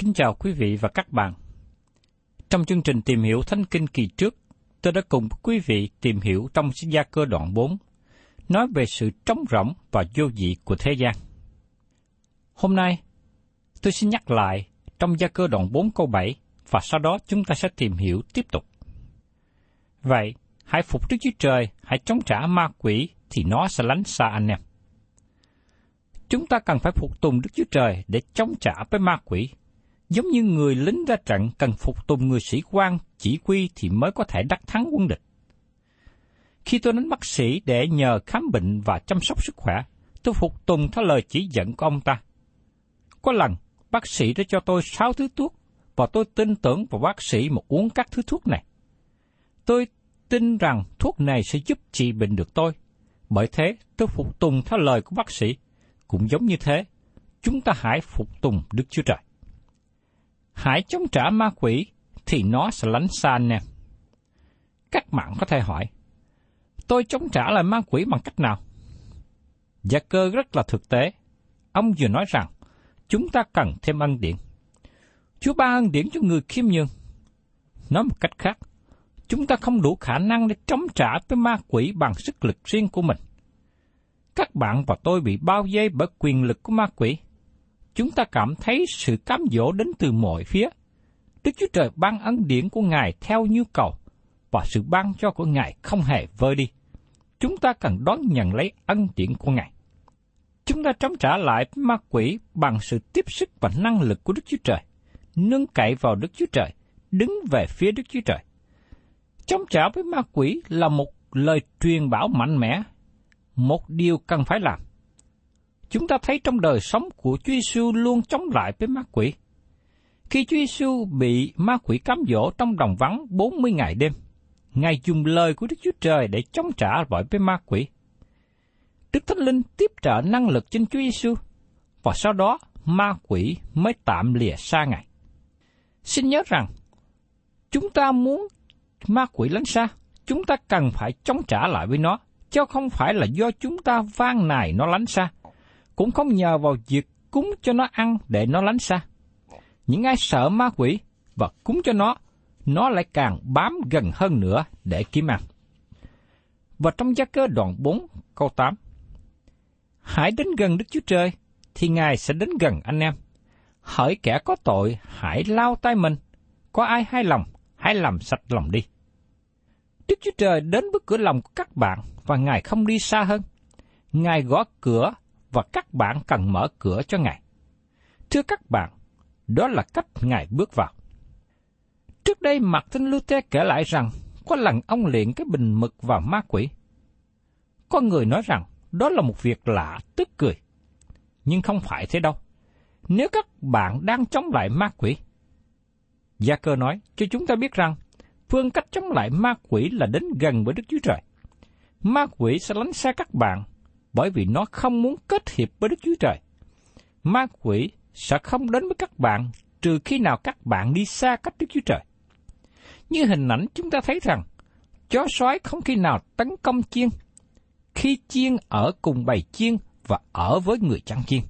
Kính chào quý vị và các bạn. Trong chương trình tìm hiểu Thánh Kinh kỳ trước, tôi đã cùng quý vị tìm hiểu trong sách gia cơ đoạn 4, nói về sự trống rỗng và vô vị của thế gian. Hôm nay, tôi xin nhắc lại trong gia cơ đoạn 4 câu 7 và sau đó chúng ta sẽ tìm hiểu tiếp tục. Vậy, hãy phục Đức Chúa Trời, hãy chống trả ma quỷ thì nó sẽ lánh xa anh em. Chúng ta cần phải phục tùng Đức Chúa Trời để chống trả với ma quỷ. Giống như người lính ra trận cần phục tùng người sĩ quan chỉ huy thì mới có thể đắc thắng quân địch. Khi tôi đến bác sĩ để nhờ khám bệnh và chăm sóc sức khỏe, tôi phục tùng theo lời chỉ dẫn của ông ta. Có lần, bác sĩ đã cho tôi sáu thứ thuốc và tôi tin tưởng vào bác sĩ mà uống các thứ thuốc này. Tôi tin rằng thuốc này sẽ giúp trị bệnh được tôi. Bởi thế, tôi phục tùng theo lời của bác sĩ. Cũng giống như thế, chúng ta hãy phục tùng Đức Chúa Trời. Hãy chống trả ma quỷ, thì nó sẽ lánh xa anh em. Các bạn có thể hỏi, tôi chống trả lại ma quỷ bằng cách nào? Gia cơ rất là thực tế. Ông vừa nói rằng, chúng ta cần thêm ân điển. Chúa ban ân điển cho người khiêm nhường. Nói một cách khác, chúng ta không đủ khả năng để chống trả với ma quỷ bằng sức lực riêng của mình. Các bạn và tôi bị bao vây bởi quyền lực của ma quỷ. Chúng ta cảm thấy sự cám dỗ đến từ mọi phía. Đức Chúa Trời ban ân điển của Ngài theo nhu cầu, và sự ban cho của Ngài không hề vơi đi. Chúng ta cần đón nhận lấy ân điển của Ngài. Chúng ta chống trả lại ma quỷ bằng sự tiếp sức và năng lực của Đức Chúa Trời, nương cậy vào Đức Chúa Trời, đứng về phía Đức Chúa Trời. Chống trả với ma quỷ là một lời truyền bảo mạnh mẽ, một điều cần phải làm. Chúng ta thấy trong đời sống của Chúa Giêsu luôn chống lại với ma quỷ. Khi Chúa Giêsu bị ma quỷ cám dỗ trong đồng vắng 40 ngày đêm, Ngài dùng lời của Đức Chúa Trời để chống trả bởi với ma quỷ. Đức Thánh Linh tiếp trợ năng lực trên Chúa Giêsu và sau đó ma quỷ mới tạm lìa xa Ngài. Xin nhớ rằng, chúng ta muốn ma quỷ lánh xa, chúng ta cần phải chống trả lại với nó, chứ không phải là do chúng ta van nài nó lánh xa, cũng không nhờ vào việc cúng cho nó ăn để nó lánh xa. Những ai sợ ma quỷ và cúng cho nó, nó lại càng bám gần hơn nữa để kiếm ăn. Và trong gia cơ đoạn 4 câu 8 Hãy đến gần Đức Chúa Trời, thì Ngài sẽ đến gần anh em. Hỡi kẻ có tội, hãy lao tay mình, có ai hai lòng, hãy làm sạch lòng đi. Đức Chúa Trời đến bước cửa lòng của các bạn và Ngài không đi xa hơn. Ngài gõ cửa và các bạn cần mở cửa cho Ngài. Thưa các bạn, đó là cách Ngài bước vào. Trước đây Martin Luther kể lại rằng có lần ông luyện cái bình mực vào ma quỷ. Có người nói rằng đó là một việc lạ tức cười. Nhưng không phải thế đâu. Nếu các bạn đang chống lại ma quỷ, Gia cơ nói cho chúng ta biết rằng phương cách chống lại ma quỷ là đến gần với Đức Chúa Trời. Ma quỷ sẽ lánh xa các bạn bởi vì nó không muốn kết hiệp với Đức Chúa Trời. Ma quỷ sẽ không đến với các bạn trừ khi nào các bạn đi xa cách Đức Chúa Trời. Như hình ảnh chúng ta thấy rằng, chó sói không khi nào tấn công chiên, khi chiên ở cùng bầy chiên và ở với người chăn chiên.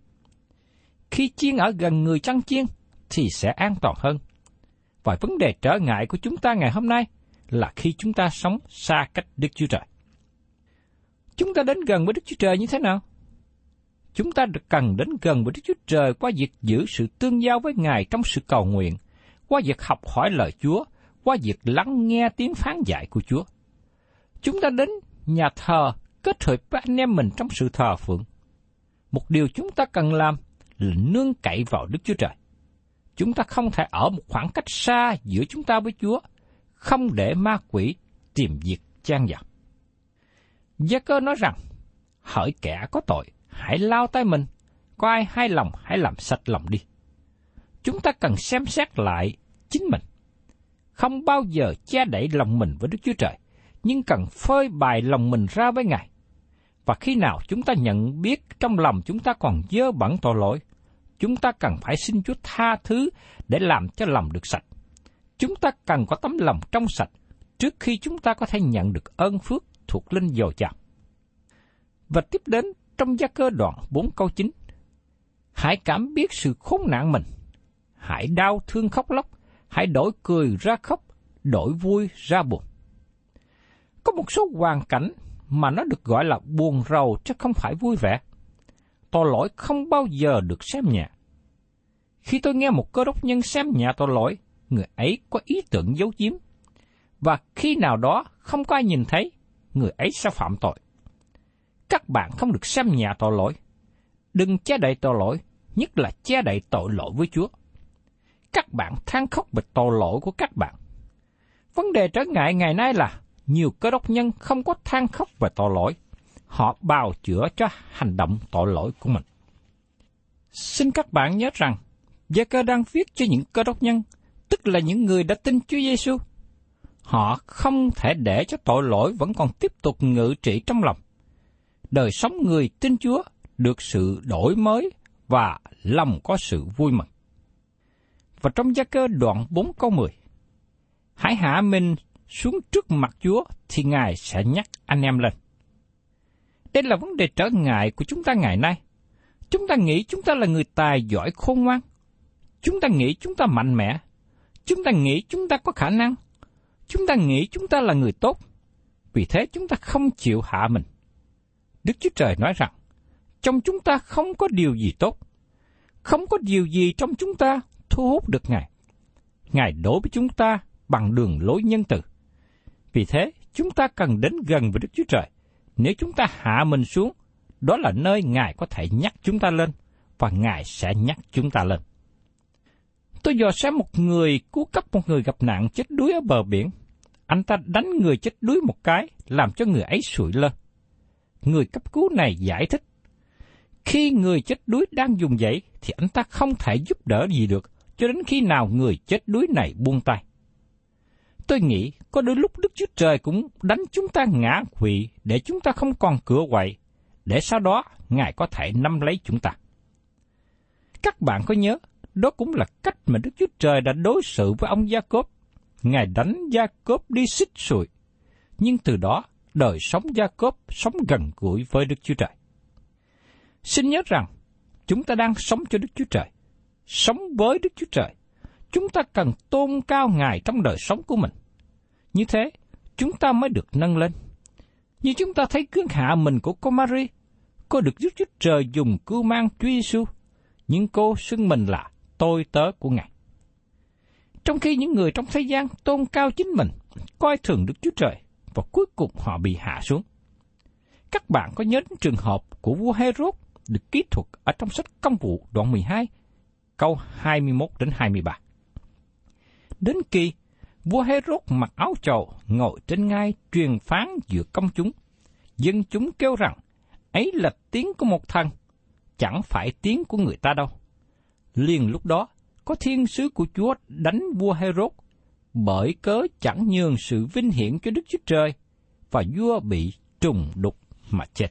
Khi chiên ở gần người chăn chiên thì sẽ an toàn hơn. Và vấn đề trở ngại của chúng ta ngày hôm nay là khi chúng ta sống xa cách Đức Chúa Trời. Chúng ta đến gần với Đức Chúa Trời như thế nào? Chúng ta cần đến gần với Đức Chúa Trời qua việc giữ sự tương giao với Ngài trong sự cầu nguyện, qua việc học hỏi lời Chúa, qua việc lắng nghe tiếng phán dạy của Chúa. Chúng ta đến nhà thờ kết hợp với anh em mình trong sự thờ phượng. Một điều chúng ta cần làm là nương cậy vào Đức Chúa Trời. Chúng ta không thể ở một khoảng cách xa giữa chúng ta với Chúa, không để ma quỷ tìm việc trang vào. Gia cơ nói rằng, hỡi kẻ có tội, hãy lao tay mình, có ai hai lòng hãy làm sạch lòng đi. Chúng ta cần xem xét lại chính mình. Không bao giờ che đẩy lòng mình với Đức Chúa Trời, nhưng cần phơi bày lòng mình ra với Ngài. Và khi nào chúng ta nhận biết trong lòng chúng ta còn dơ bẩn tội lỗi, chúng ta cần phải xin Chúa tha thứ để làm cho lòng được sạch. Chúng ta cần có tấm lòng trong sạch trước khi chúng ta có thể nhận được ơn phước thuộc linh dồi dào. Và tiếp đến trong gia cơ đoạn 4 câu 9. Hãy cảm biết sự khốn nạn mình. Hãy đau thương khóc lóc. Hãy đổi cười ra khóc, đổi vui ra buồn. Có một số hoàn cảnh mà nó được gọi là buồn rầu chứ không phải vui vẻ. Tội lỗi không bao giờ được xem nhẹ. Khi tôi nghe một cơ đốc nhân xem nhẹ tội lỗi, người ấy có ý tưởng giấu giếm. Và khi nào đó không có ai nhìn thấy, người ấy sẽ phạm tội. Các bạn không được xem nhà tội lỗi. Đừng che đậy tội lỗi, nhất là che đậy tội lỗi với Chúa. Các bạn than khóc về tội lỗi của các bạn. Vấn đề trở ngại ngày nay là nhiều cơ đốc nhân không có than khóc về tội lỗi. Họ bào chữa cho hành động tội lỗi của mình. Xin các bạn nhớ rằng, Gia cơ đang viết cho những cơ đốc nhân, tức là những người đã tin Chúa Giêsu. Họ không thể để cho tội lỗi vẫn còn tiếp tục ngự trị trong lòng đời sống người tin Chúa được sự đổi mới và lòng có sự vui mừng. Và trong gia cơ đoạn 4 câu 10, Hãy hạ mình xuống trước mặt Chúa thì Ngài sẽ nhắc anh em lên. Đây là vấn đề trở ngại của chúng ta ngày nay. Chúng ta nghĩ chúng ta là người tài giỏi khôn ngoan. Chúng ta nghĩ chúng ta mạnh mẽ. Chúng ta nghĩ chúng ta có khả năng. Chúng ta nghĩ chúng ta là người tốt. Vì thế chúng ta không chịu hạ mình. Đức Chúa Trời nói rằng, trong chúng ta không có điều gì tốt, không có điều gì trong chúng ta thu hút được Ngài. Ngài đối với chúng ta bằng đường lối nhân từ. Vì thế, chúng ta cần đến gần với Đức Chúa Trời. Nếu chúng ta hạ mình xuống, đó là nơi Ngài có thể nhắc chúng ta lên, và Ngài sẽ nhắc chúng ta lên. Tôi dò xem một người cứu cấp một người gặp nạn chết đuối ở bờ biển. Anh ta đánh người chết đuối một cái, làm cho người ấy sụi lên người cấp cứu này giải thích. Khi người chết đuối đang dùng dậy, thì anh ta không thể giúp đỡ gì được cho đến khi nào người chết đuối này buông tay. Tôi nghĩ có đôi lúc Đức Chúa Trời cũng đánh chúng ta ngã quỵ để chúng ta không còn cửa quậy, để sau đó Ngài có thể nắm lấy chúng ta. Các bạn có nhớ, đó cũng là cách mà Đức Chúa Trời đã đối xử với ông Gia Cốp. Ngài đánh Gia Cốp đi xích sụi, Nhưng từ đó, đời sống Gia Cốp sống gần gũi với Đức Chúa Trời. Xin nhớ rằng, chúng ta đang sống cho Đức Chúa Trời, sống với Đức Chúa Trời. Chúng ta cần tôn cao Ngài trong đời sống của mình. Như thế, chúng ta mới được nâng lên. Như chúng ta thấy gương hạ mình của cô Marie, cô được Đức Chúa Trời dùng cưu mang Chúa Giêsu, nhưng cô xưng mình là tôi tớ của Ngài. Trong khi những người trong thế gian tôn cao chính mình, coi thường Đức Chúa Trời, và cuối cùng họ bị hạ xuống. Các bạn có nhớ đến trường hợp của vua Herod được ký thuật ở trong sách công vụ đoạn 12, câu 21 đến 23. Đến kỳ, vua Herod mặc áo trầu ngồi trên ngai truyền phán giữa công chúng. Dân chúng kêu rằng, ấy là tiếng của một thần, chẳng phải tiếng của người ta đâu. Liền lúc đó, có thiên sứ của Chúa đánh vua Herod, bởi cớ chẳng nhường sự vinh hiển cho Đức Chúa Trời, và vua bị trùng đục mà chết.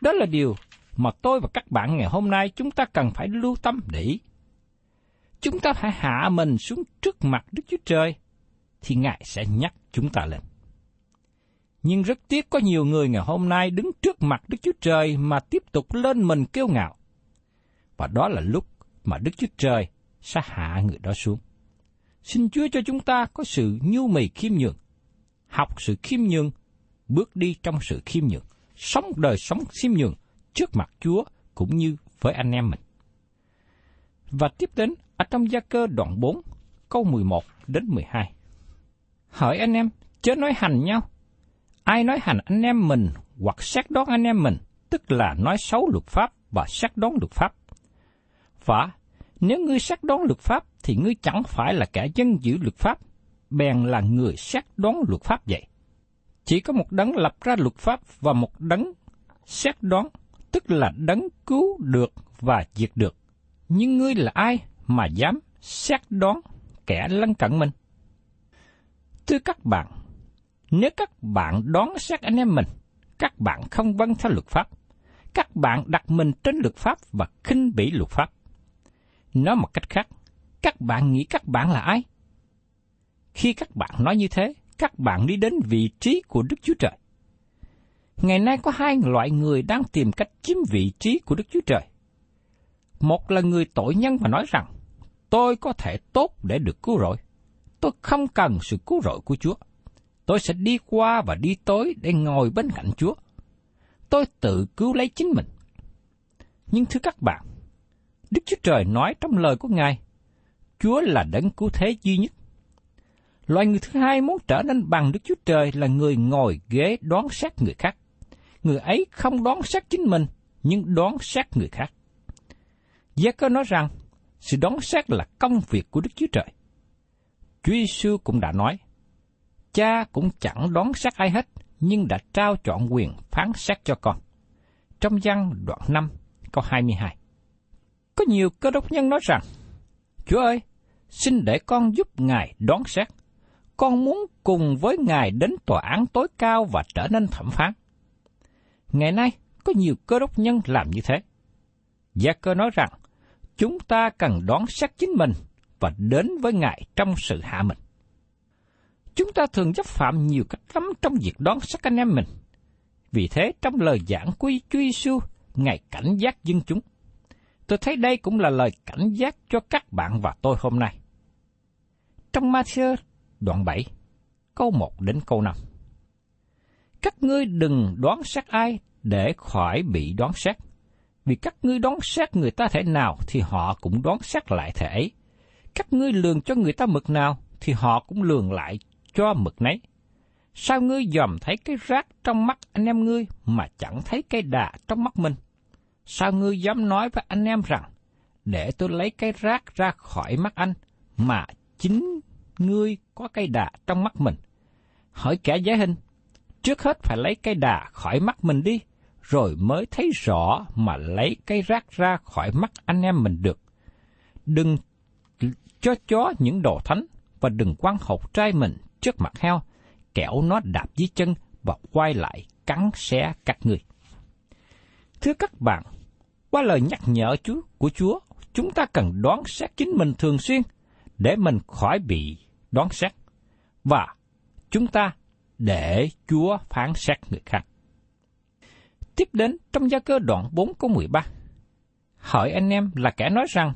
Đó là điều mà tôi và các bạn ngày hôm nay chúng ta cần phải lưu tâm để ý. Chúng ta phải hạ mình xuống trước mặt Đức Chúa Trời, thì Ngài sẽ nhắc chúng ta lên. Nhưng rất tiếc có nhiều người ngày hôm nay đứng trước mặt Đức Chúa Trời mà tiếp tục lên mình kêu ngạo. Và đó là lúc mà Đức Chúa Trời sẽ hạ người đó xuống. Xin Chúa cho chúng ta có sự nhu mì khiêm nhường, học sự khiêm nhường, bước đi trong sự khiêm nhường, sống đời sống khiêm nhường trước mặt Chúa cũng như với anh em mình. Và tiếp đến ở trong gia cơ đoạn 4, câu 11 đến 12. Hỏi anh em, chớ nói hành nhau. Ai nói hành anh em mình hoặc xét đoán anh em mình, tức là nói xấu luật pháp và xét đoán luật pháp vả, nếu ngươi xác đoán luật pháp thì ngươi chẳng phải là kẻ dân giữ luật pháp, bèn là người xác đoán luật pháp vậy. Chỉ có một đấng lập ra luật pháp và một đấng xét đoán, tức là đấng cứu được và diệt được. Nhưng ngươi là ai mà dám xét đoán kẻ lân cận mình? Thưa các bạn, nếu các bạn đoán xét anh em mình, các bạn không vâng theo luật pháp. Các bạn đặt mình trên luật pháp và khinh bỉ luật pháp. Nói một cách khác, các bạn nghĩ các bạn là ai? Khi các bạn nói như thế, các bạn đi đến vị trí của Đức Chúa Trời. Ngày nay có hai loại người đang tìm cách chiếm vị trí của Đức Chúa Trời. Một là người tội nhân và nói rằng, tôi có thể tốt để được cứu rỗi. Tôi không cần sự cứu rỗi của Chúa. Tôi sẽ đi qua và đi tới để ngồi bên cạnh Chúa. Tôi tự cứu lấy chính mình. Nhưng thưa các bạn, Đức Chúa Trời nói trong lời của Ngài, Chúa là đấng cứu thế duy nhất. Loại người thứ hai muốn trở nên bằng Đức Chúa Trời là người ngồi ghế đoán xét người khác. Người ấy không đoán xét chính mình, nhưng đoán xét người khác. Gia cơ nói rằng, sự đoán xét là công việc của Đức Chúa Trời. Chúa Giêsu cũng đã nói, cha cũng chẳng đoán xét ai hết, nhưng đã trao chọn quyền phán xét cho con. Trong văn đoạn 5, câu 22. Có nhiều cơ đốc nhân nói rằng, Chúa ơi, xin để con giúp Ngài đoán xét. Con muốn cùng với Ngài đến tòa án tối cao và trở nên thẩm phán. Ngày nay, có nhiều cơ đốc nhân làm như thế. Gia cơ nói rằng, chúng ta cần đoán xét chính mình và đến với Ngài trong sự hạ mình. Chúng ta thường chấp phạm nhiều cách lắm trong việc đoán xét anh em mình. Vì thế, trong lời giảng của Chúa Giêsu, Ngài cảnh giác dân chúng. Tôi thấy đây cũng là lời cảnh giác cho các bạn và tôi hôm nay. Trong Matthew đoạn 7, câu 1 đến câu 5. Các ngươi đừng đoán xét ai để khỏi bị đoán xét. Vì các ngươi đoán xét người ta thể nào thì họ cũng đoán xét lại thể ấy. Các ngươi lường cho người ta mực nào thì họ cũng lường lại cho mực nấy. Sao ngươi dòm thấy cái rác trong mắt anh em ngươi mà chẳng thấy cái đà trong mắt mình? Sao ngươi dám nói với anh em rằng, để tôi lấy cái rác ra khỏi mắt anh, mà chính ngươi có cây đà trong mắt mình? Hỏi kẻ giới hình, trước hết phải lấy cây đà khỏi mắt mình đi, rồi mới thấy rõ mà lấy cây rác ra khỏi mắt anh em mình được. Đừng cho chó những đồ thánh và đừng quăng hột trai mình trước mặt heo, kẻo nó đạp dưới chân và quay lại cắn xé các người. Thưa các bạn, qua lời nhắc nhở Chúa của Chúa, chúng ta cần đoán xét chính mình thường xuyên để mình khỏi bị đoán xét và chúng ta để Chúa phán xét người khác. Tiếp đến trong gia cơ đoạn 4 câu 13. Hỏi anh em là kẻ nói rằng,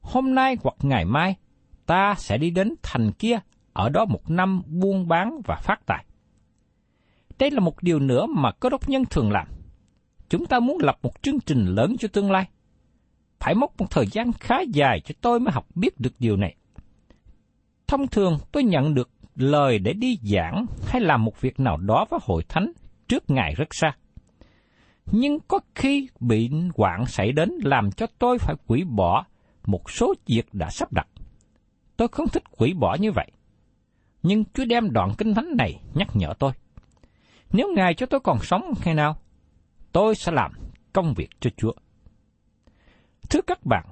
hôm nay hoặc ngày mai, ta sẽ đi đến thành kia, ở đó một năm buôn bán và phát tài. Đây là một điều nữa mà cơ đốc nhân thường làm. Chúng ta muốn lập một chương trình lớn cho tương lai. Phải mất một thời gian khá dài cho tôi mới học biết được điều này. thông thường tôi nhận được lời để đi giảng hay làm một việc nào đó với hội thánh trước Ngài rất xa. Nhưng có khi bị hoạn xảy đến làm cho tôi phải quỷ bỏ một số việc đã sắp đặt. Tôi không thích quỷ bỏ như vậy. Nhưng Chúa đem đoạn kinh thánh này nhắc nhở tôi. Nếu Ngài cho tôi còn sống ngày nào, tôi sẽ làm công việc cho Chúa. Thưa các bạn,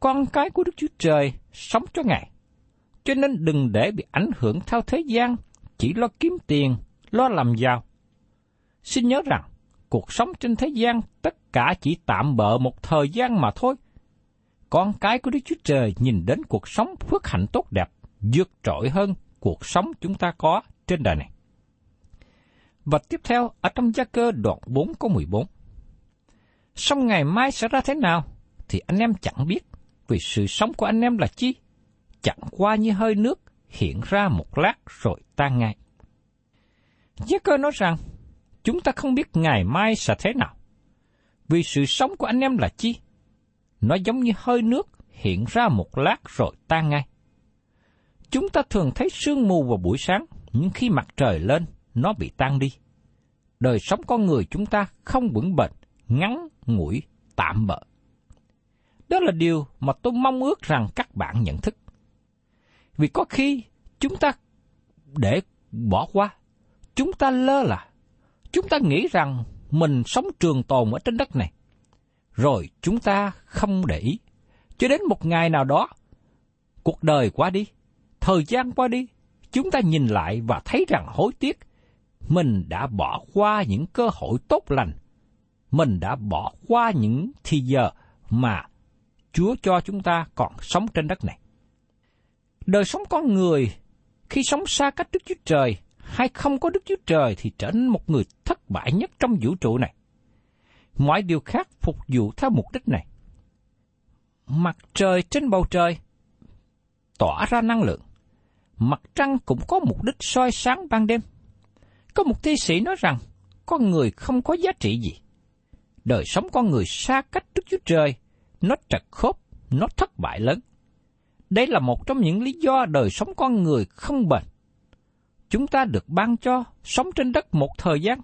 con cái của Đức Chúa Trời sống cho Ngài. Cho nên đừng để bị ảnh hưởng theo thế gian, chỉ lo kiếm tiền, lo làm giàu. Xin nhớ rằng, cuộc sống trên thế gian tất cả chỉ tạm bợ một thời gian mà thôi. Con cái của Đức Chúa Trời nhìn đến cuộc sống phước hạnh tốt đẹp, vượt trội hơn cuộc sống chúng ta có trên đời này. Và tiếp theo, ở trong gia cơ đoạn 4 có 14. Xong ngày mai sẽ ra thế nào, thì anh em chẳng biết, vì sự sống của anh em là chi? Chẳng qua như hơi nước, hiện ra một lát rồi tan ngay. Gia cơ nói rằng, chúng ta không biết ngày mai sẽ thế nào. Vì sự sống của anh em là chi? Nó giống như hơi nước, hiện ra một lát rồi tan ngay. Chúng ta thường thấy sương mù vào buổi sáng, nhưng khi mặt trời lên, nó bị tan đi. Đời sống con người chúng ta không vững bền, ngắn, ngủi, tạm bợ. Đó là điều mà tôi mong ước rằng các bạn nhận thức. Vì có khi chúng ta để bỏ qua, chúng ta lơ là, chúng ta nghĩ rằng mình sống trường tồn ở trên đất này, rồi chúng ta không để ý. Cho đến một ngày nào đó, cuộc đời qua đi, thời gian qua đi, chúng ta nhìn lại và thấy rằng hối tiếc, mình đã bỏ qua những cơ hội tốt lành, mình đã bỏ qua những thì giờ mà Chúa cho chúng ta còn sống trên đất này. Đời sống con người khi sống xa cách Đức Chúa Trời hay không có Đức Chúa Trời thì trở nên một người thất bại nhất trong vũ trụ này. Mọi điều khác phục vụ theo mục đích này. Mặt trời trên bầu trời tỏa ra năng lượng. Mặt trăng cũng có mục đích soi sáng ban đêm. Có một thi sĩ nói rằng, con người không có giá trị gì. Đời sống con người xa cách trước Chúa Trời, nó trật khớp, nó thất bại lớn. Đây là một trong những lý do đời sống con người không bền. Chúng ta được ban cho sống trên đất một thời gian,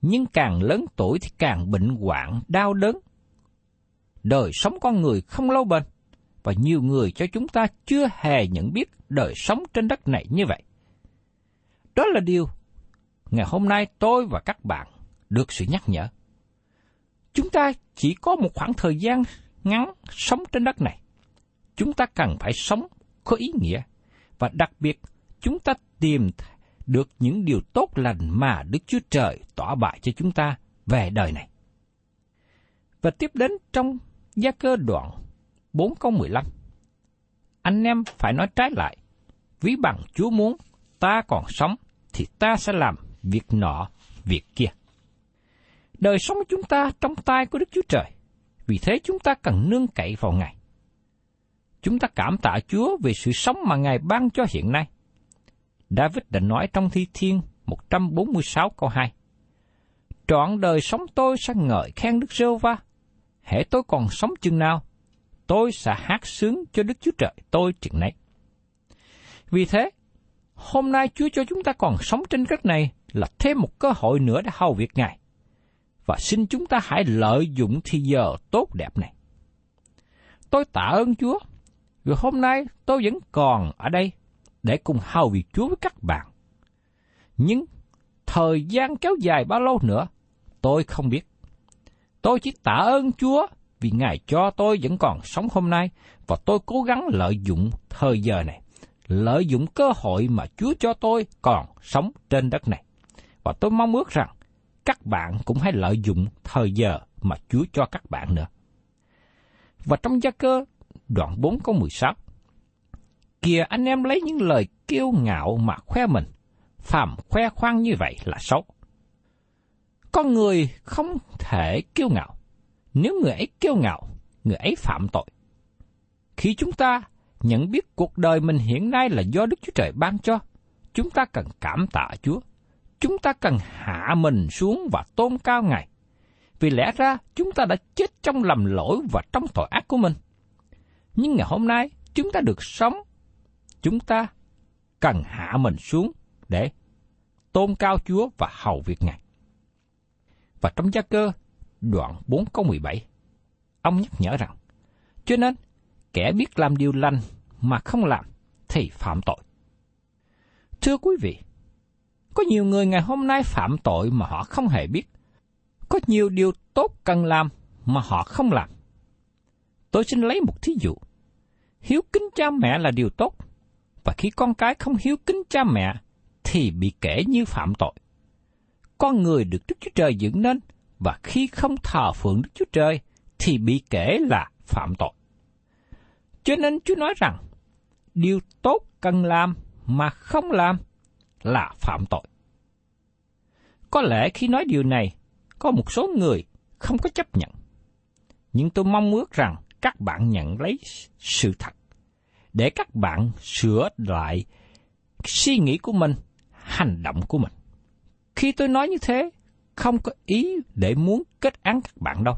nhưng càng lớn tuổi thì càng bệnh hoạn, đau đớn. Đời sống con người không lâu bền, và nhiều người cho chúng ta chưa hề nhận biết đời sống trên đất này như vậy. Đó là điều ngày hôm nay tôi và các bạn được sự nhắc nhở. Chúng ta chỉ có một khoảng thời gian ngắn sống trên đất này. Chúng ta cần phải sống có ý nghĩa và đặc biệt chúng ta tìm được những điều tốt lành mà Đức Chúa Trời tỏa bại cho chúng ta về đời này. Và tiếp đến trong gia cơ đoạn 4 câu 15. Anh em phải nói trái lại, ví bằng Chúa muốn ta còn sống thì ta sẽ làm việc nọ, việc kia. Đời sống chúng ta trong tay của Đức Chúa Trời, vì thế chúng ta cần nương cậy vào Ngài. Chúng ta cảm tạ Chúa về sự sống mà Ngài ban cho hiện nay. David đã nói trong Thi Thiên 146 câu 2. Trọn đời sống tôi sẽ ngợi khen Đức Rêu Va. Hễ tôi còn sống chừng nào, tôi sẽ hát sướng cho Đức Chúa Trời tôi chừng nấy. Vì thế, hôm nay Chúa cho chúng ta còn sống trên đất này là thêm một cơ hội nữa để hầu việc Ngài. Và xin chúng ta hãy lợi dụng thì giờ tốt đẹp này. Tôi tạ ơn Chúa, vì hôm nay tôi vẫn còn ở đây để cùng hầu việc Chúa với các bạn. Nhưng thời gian kéo dài bao lâu nữa, tôi không biết. Tôi chỉ tạ ơn Chúa vì Ngài cho tôi vẫn còn sống hôm nay và tôi cố gắng lợi dụng thời giờ này, lợi dụng cơ hội mà Chúa cho tôi còn sống trên đất này. Và tôi mong ước rằng các bạn cũng hãy lợi dụng thời giờ mà Chúa cho các bạn nữa. Và trong gia cơ đoạn 4 câu 16, Kìa anh em lấy những lời kiêu ngạo mà khoe mình, phàm khoe khoang như vậy là xấu. Con người không thể kiêu ngạo, nếu người ấy kiêu ngạo, người ấy phạm tội. Khi chúng ta nhận biết cuộc đời mình hiện nay là do Đức Chúa Trời ban cho, chúng ta cần cảm tạ Chúa. Chúng ta cần hạ mình xuống và tôn cao Ngài. Vì lẽ ra chúng ta đã chết trong lầm lỗi và trong tội ác của mình. Nhưng ngày hôm nay chúng ta được sống chúng ta cần hạ mình xuống để tôn cao Chúa và hầu việc Ngài. Và trong gia cơ, đoạn 4 câu 17, ông nhắc nhở rằng, cho nên, kẻ biết làm điều lành mà không làm thì phạm tội. Thưa quý vị, có nhiều người ngày hôm nay phạm tội mà họ không hề biết. Có nhiều điều tốt cần làm mà họ không làm. Tôi xin lấy một thí dụ. Hiếu kính cha mẹ là điều tốt, và khi con cái không hiếu kính cha mẹ thì bị kể như phạm tội. Con người được Đức Chúa Trời dựng nên và khi không thờ phượng Đức Chúa Trời thì bị kể là phạm tội. Cho nên Chúa nói rằng, điều tốt cần làm mà không làm là phạm tội. Có lẽ khi nói điều này, có một số người không có chấp nhận. Nhưng tôi mong ước rằng các bạn nhận lấy sự thật, để các bạn sửa lại suy nghĩ của mình, hành động của mình. Khi tôi nói như thế, không có ý để muốn kết án các bạn đâu.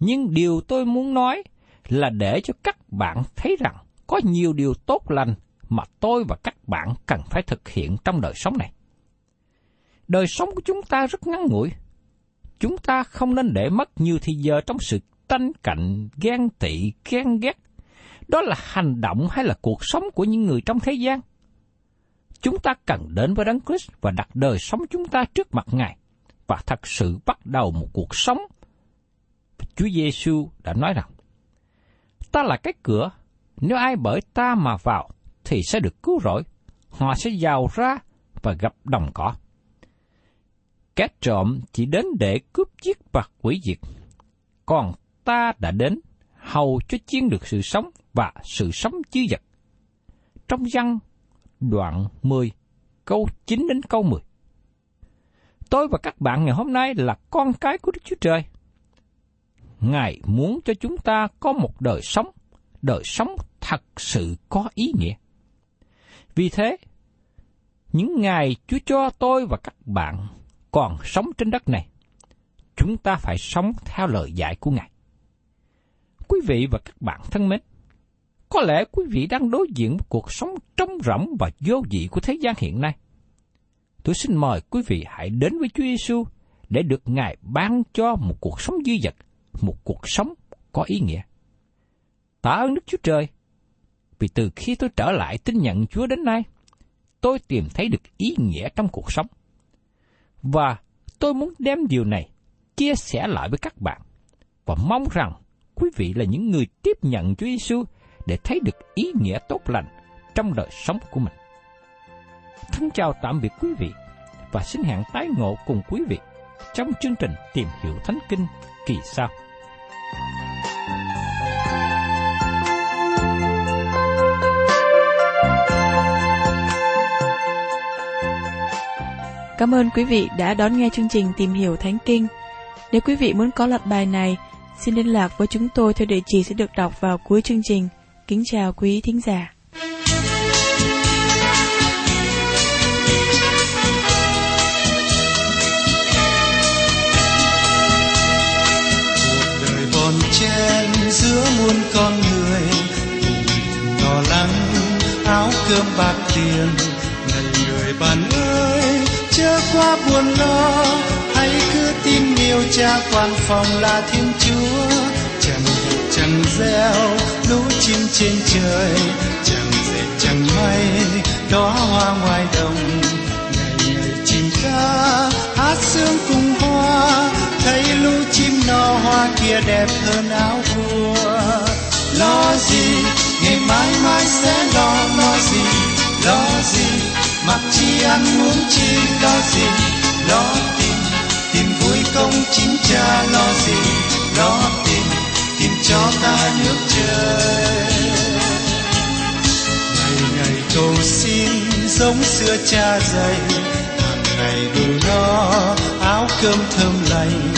Nhưng điều tôi muốn nói là để cho các bạn thấy rằng có nhiều điều tốt lành mà tôi và các bạn cần phải thực hiện trong đời sống này. Đời sống của chúng ta rất ngắn ngủi. Chúng ta không nên để mất nhiều thời giờ trong sự tranh cạnh, ghen tị, ghen ghét. Đó là hành động hay là cuộc sống của những người trong thế gian. Chúng ta cần đến với Đấng Christ và đặt đời sống chúng ta trước mặt Ngài và thật sự bắt đầu một cuộc sống. Chúa Giêsu đã nói rằng, Ta là cái cửa, nếu ai bởi ta mà vào thì sẽ được cứu rỗi. Họ sẽ giàu ra và gặp đồng cỏ. Kẻ trộm chỉ đến để cướp giết và quỷ diệt. Còn ta đã đến hầu cho chiên được sự sống và sự sống chứa vật. Trong văn đoạn 10, câu 9 đến câu 10. Tôi và các bạn ngày hôm nay là con cái của Đức Chúa Trời. Ngài muốn cho chúng ta có một đời sống, đời sống thật sự có ý nghĩa. Vì thế, những ngày Chúa cho tôi và các bạn còn sống trên đất này, chúng ta phải sống theo lời dạy của Ngài. Quý vị và các bạn thân mến, có lẽ quý vị đang đối diện với cuộc sống trống rỗng và vô vị của thế gian hiện nay. Tôi xin mời quý vị hãy đến với Chúa Giêsu để được Ngài ban cho một cuộc sống duy vật một cuộc sống có ý nghĩa. Tạ ơn Đức Chúa Trời, vì từ khi tôi trở lại tin nhận Chúa đến nay, tôi tìm thấy được ý nghĩa trong cuộc sống. Và tôi muốn đem điều này chia sẻ lại với các bạn và mong rằng quý vị là những người tiếp nhận Chúa Giêsu để thấy được ý nghĩa tốt lành trong đời sống của mình. Thân chào tạm biệt quý vị và xin hẹn tái ngộ cùng quý vị trong chương trình Tìm hiểu Thánh Kinh kỳ sau. Cảm ơn quý vị đã đón nghe chương trình Tìm hiểu Thánh Kinh. Nếu quý vị muốn có loạt bài này, xin liên lạc với chúng tôi theo địa chỉ sẽ được đọc vào cuối chương trình. Kính chào quý thính giả. Đời bon chen giữa muôn con người lo lắng áo cơm bạc tiền ngày người bạn ơi quá buồn lo, hãy cứ tin yêu cha quan phòng là thiên chúa. Chẳng việc chẳng gieo lũ chim trên trời. Chẳng dệt chẳng may đó hoa ngoài đồng. Ngày ngày chim ca, hát sương cùng hoa. Thấy lũ chim no hoa kia đẹp hơn áo vua. Lo gì, ngày mai mai sẽ lo lo gì lo gì mặc chi ăn muốn chi lo gì, lo tìm tìm vui công chính cha lo gì, lo tìm tìm cho ta nước trời ngày ngày cầu xin giống xưa cha dạy, hàng ngày đủ no áo cơm thơm lành.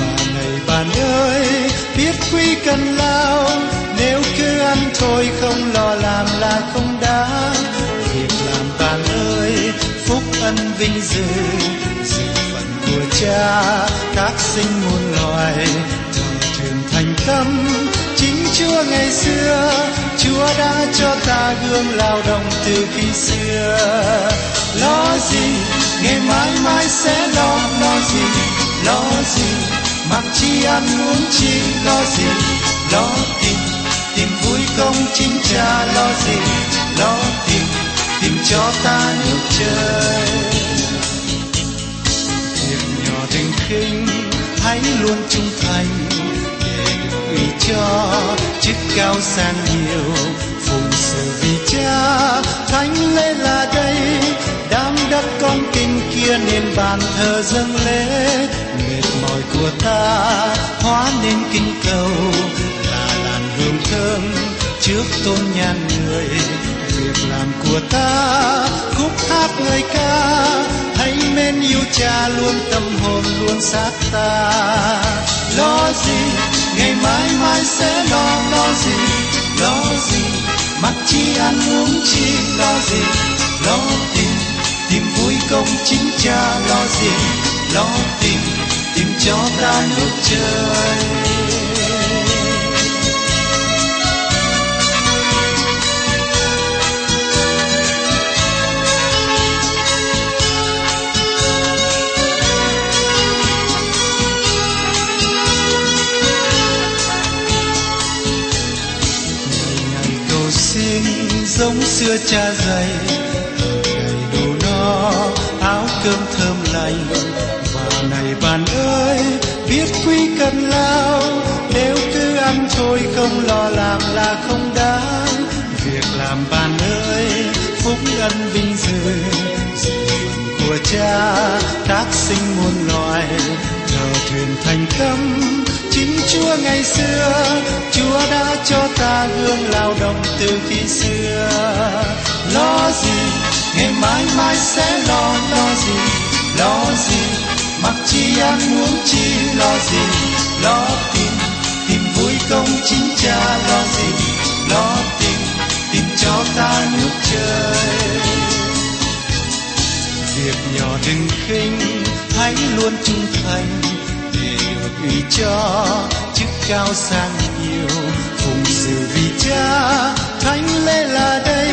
Và này bạn ơi, biết quý cần lao, nếu cứ ăn thôi không lo làm là không đáng phúc ân vinh dự. Dự phận của cha, các sinh muôn loài thường thường thành tâm, chính chúa ngày xưa. Chúa đã cho ta gương lao động từ khi xưa. Lo gì, ngày mãi mãi sẽ lo lo gì lo gì, mặc chi ăn uống chi, lo gì, lo tìm tìm vui công chính cha, lo gì, lo cho ta nước trời. Việc nhỏ tình khinh, hãy luôn trung thành để cho chức cao sang nhiều phụng sự vì cha. Thánh lễ là đây đám đất con kinh kia nên bàn thờ dâng lễ. Mệt mỏi của ta, hóa nên kinh cầu, là làn hương thơm trước tôn nhan người việc làm của ta, khúc hát người ca. Hãy mến yêu cha luôn, tâm hồn luôn sát ta. Lo gì, ngày mai mai sẽ lo lo gì? Lo gì, mặc chi ăn uống chi? Lo gì, lo tìm tìm vui công chính cha. Lo gì, lo tìm tìm cho ta nước trời giống xưa cha dày đầy đủ no, áo cơm thơm lành. Và này bạn ơi, biết quý cần lao. Nếu cứ ăn thôi không lo làm là không đáng. Việc làm bạn ơi phúc ân vinh dự. Của cha tác sinh muôn loài. Thờ thuyền thành công chúa ngày xưa, chúa đã cho ta gương lao động từ khi xưa. Lo gì, ngày mai mai sẽ lo lo gì lo gì, mặc chi ăn uống chi, lo gì, lo tìm tìm vui công chính cha, lo gì, lo tìm tìm cho ta nước trời việc nhỏ đừng khinh, hãy luôn trung thành được ủy cho chức cao sang nhiều phụng sự vì cha. Thánh lễ là đây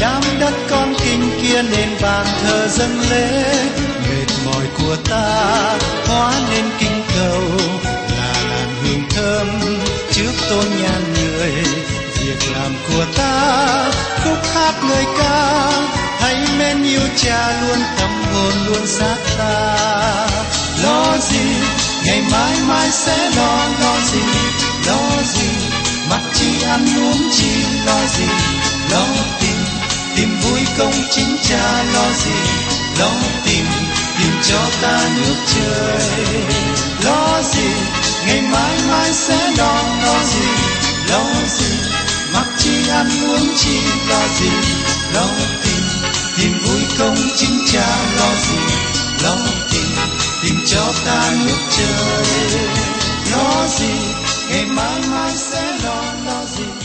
đám đất con kinh kia nên bàn thờ dâng lễ. Mệt mỏi của ta, hóa nên kinh cầu là làn hương thơm trước tôn nhan người. Việc làm của ta, khúc hát người ca, hãy mến yêu cha luôn tâm hồn luôn xác ta. Lo gì ngày mai mai sẽ lo lo gì lo gì? Mặc chi ăn uống chi lo gì? Lo tìm tìm vui công chính cha lo gì? Lo tìm tìm cho ta nước trời lo gì? Ngày mai mai sẽ lo lo gì? Lo gì? Mặc chi ăn uống chi lo gì? Lo tìm tìm vui công chính cha lo gì? Lo tìm tìm cho ta nước trời. Lo gì ngày mai mai sẽ lo lo gì?